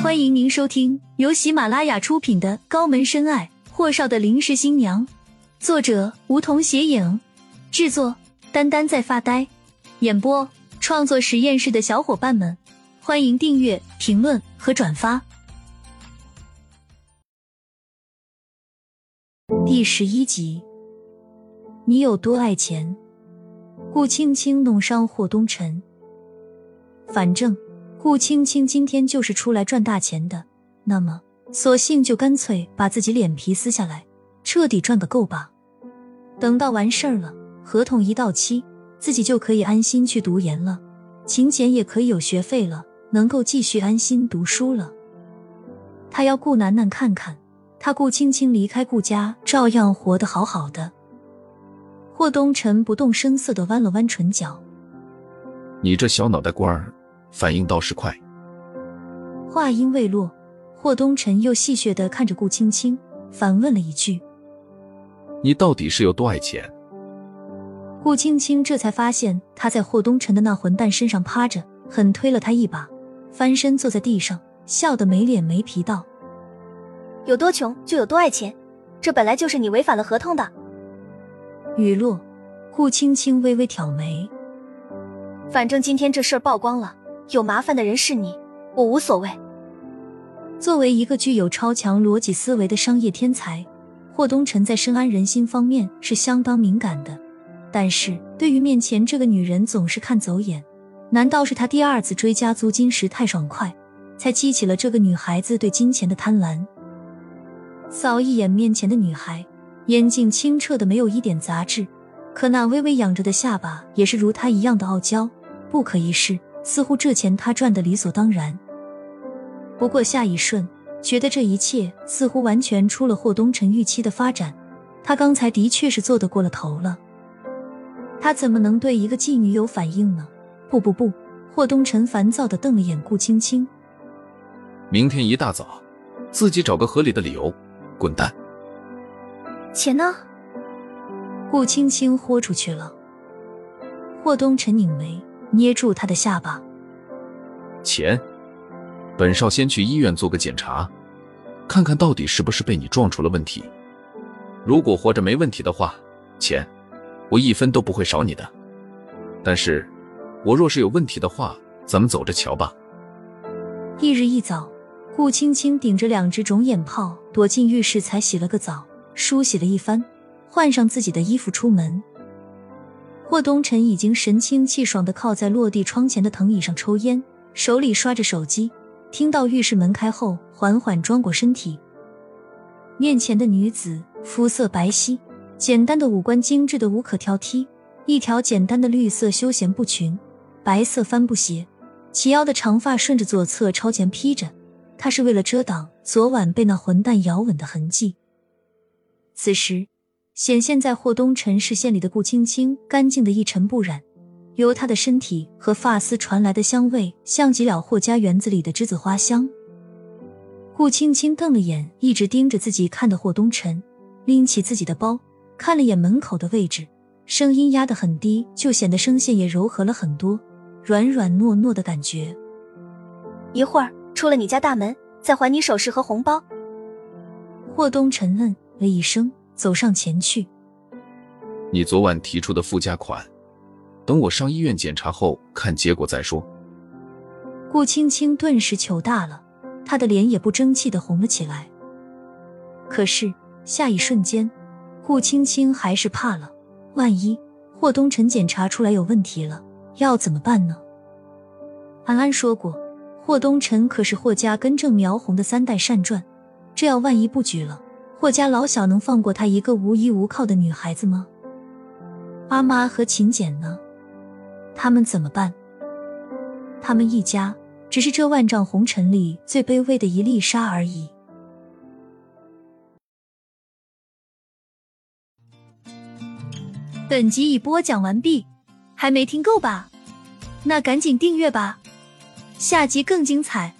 欢迎您收听由喜马拉雅出品的《高门深爱：霍少的临时新娘》，作者梧桐斜影，制作丹丹在发呆，演播创作实验室的小伙伴们，欢迎订阅、评论和转发。第十一集，你有多爱钱？顾青青弄伤霍东辰，反正。顾青青今天就是出来赚大钱的，那么索性就干脆把自己脸皮撕下来，彻底赚个够吧。等到完事儿了，合同一到期，自己就可以安心去读研了，秦简也可以有学费了，能够继续安心读书了。他要顾楠楠看看，他顾青青离开顾家照样活得好好的。霍东辰不动声色的弯了弯唇角：“你这小脑袋瓜儿。”反应倒是快。话音未落，霍东辰又戏谑的看着顾青青，反问了一句：“你到底是有多爱钱？”顾青青这才发现他在霍东辰的那混蛋身上趴着，狠推了他一把，翻身坐在地上，笑得没脸没皮道：“有多穷就有多爱钱，这本来就是你违反了合同的。”雨落，顾青青微微挑眉：“反正今天这事儿曝光了。”有麻烦的人是你，我无所谓。作为一个具有超强逻辑思维的商业天才，霍东辰在深谙人心方面是相当敏感的。但是对于面前这个女人，总是看走眼。难道是他第二次追加租金时太爽快，才激起了这个女孩子对金钱的贪婪？扫一眼面前的女孩，眼睛清澈的没有一点杂质，可那微微仰着的下巴，也是如她一样的傲娇，不可一世。似乎这钱他赚的理所当然，不过下一瞬觉得这一切似乎完全出了霍东辰预期的发展。他刚才的确是做得过了头了。他怎么能对一个妓女有反应呢？不不不！霍东辰烦躁的瞪了眼顾青青。明天一大早，自己找个合理的理由滚蛋。钱呢？顾青青豁出去了。霍东辰拧眉。捏住他的下巴。钱，本少先去医院做个检查，看看到底是不是被你撞出了问题。如果活着没问题的话，钱我一分都不会少你的。但是，我若是有问题的话，咱们走着瞧吧。翌日一早，顾青青顶着两只肿眼泡躲进浴室，才洗了个澡，梳洗了一番，换上自己的衣服出门。霍东辰已经神清气爽的靠在落地窗前的藤椅上抽烟，手里刷着手机。听到浴室门开后，缓缓转过身体。面前的女子肤色白皙，简单的五官精致的无可挑剔，一条简单的绿色休闲布裙，白色帆布鞋，齐腰的长发顺着左侧朝前披着。她是为了遮挡昨晚被那混蛋咬吻的痕迹。此时。显现在霍东辰视线里的顾青青，干净的一尘不染，由她的身体和发丝传来的香味，像极了霍家园子里的栀子花香。顾青青瞪了眼一直盯着自己看的霍东辰，拎起自己的包，看了眼门口的位置，声音压得很低，就显得声线也柔和了很多，软软糯糯的感觉。一会儿出了你家大门，再还你首饰和红包。霍东辰嗯了一声。走上前去。你昨晚提出的附加款，等我上医院检查后看结果再说。顾青青顿时糗大了，她的脸也不争气的红了起来。可是下一瞬间，顾青青还是怕了，万一霍东辰检查出来有问题了，要怎么办呢？安安说过，霍东辰可是霍家根正苗红的三代善传，这要万一不举了。霍家老小能放过她一个无依无靠的女孩子吗？阿妈和秦简呢？他们怎么办？他们一家只是这万丈红尘里最卑微的一粒沙而已。本集已播讲完毕，还没听够吧？那赶紧订阅吧，下集更精彩。